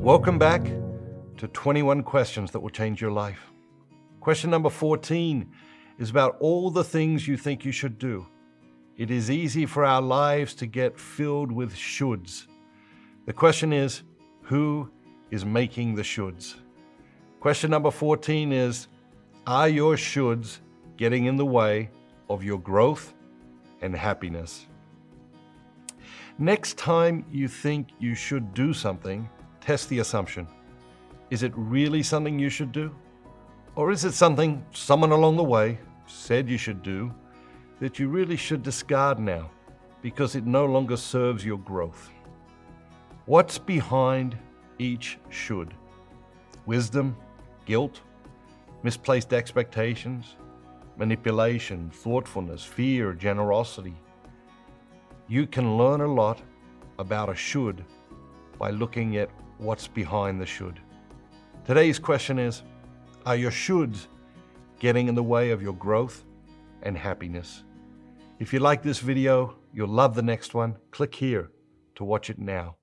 Welcome back to 21 questions that will change your life. Question number 14 is about all the things you think you should do. It is easy for our lives to get filled with shoulds. The question is who is making the shoulds? Question number 14 is Are your shoulds getting in the way of your growth and happiness? Next time you think you should do something, test the assumption. Is it really something you should do? Or is it something someone along the way said you should do that you really should discard now because it no longer serves your growth? What's behind each should? Wisdom, guilt, misplaced expectations, manipulation, thoughtfulness, fear, generosity. You can learn a lot about a should by looking at what's behind the should. Today's question is Are your shoulds getting in the way of your growth and happiness? If you like this video, you'll love the next one. Click here to watch it now.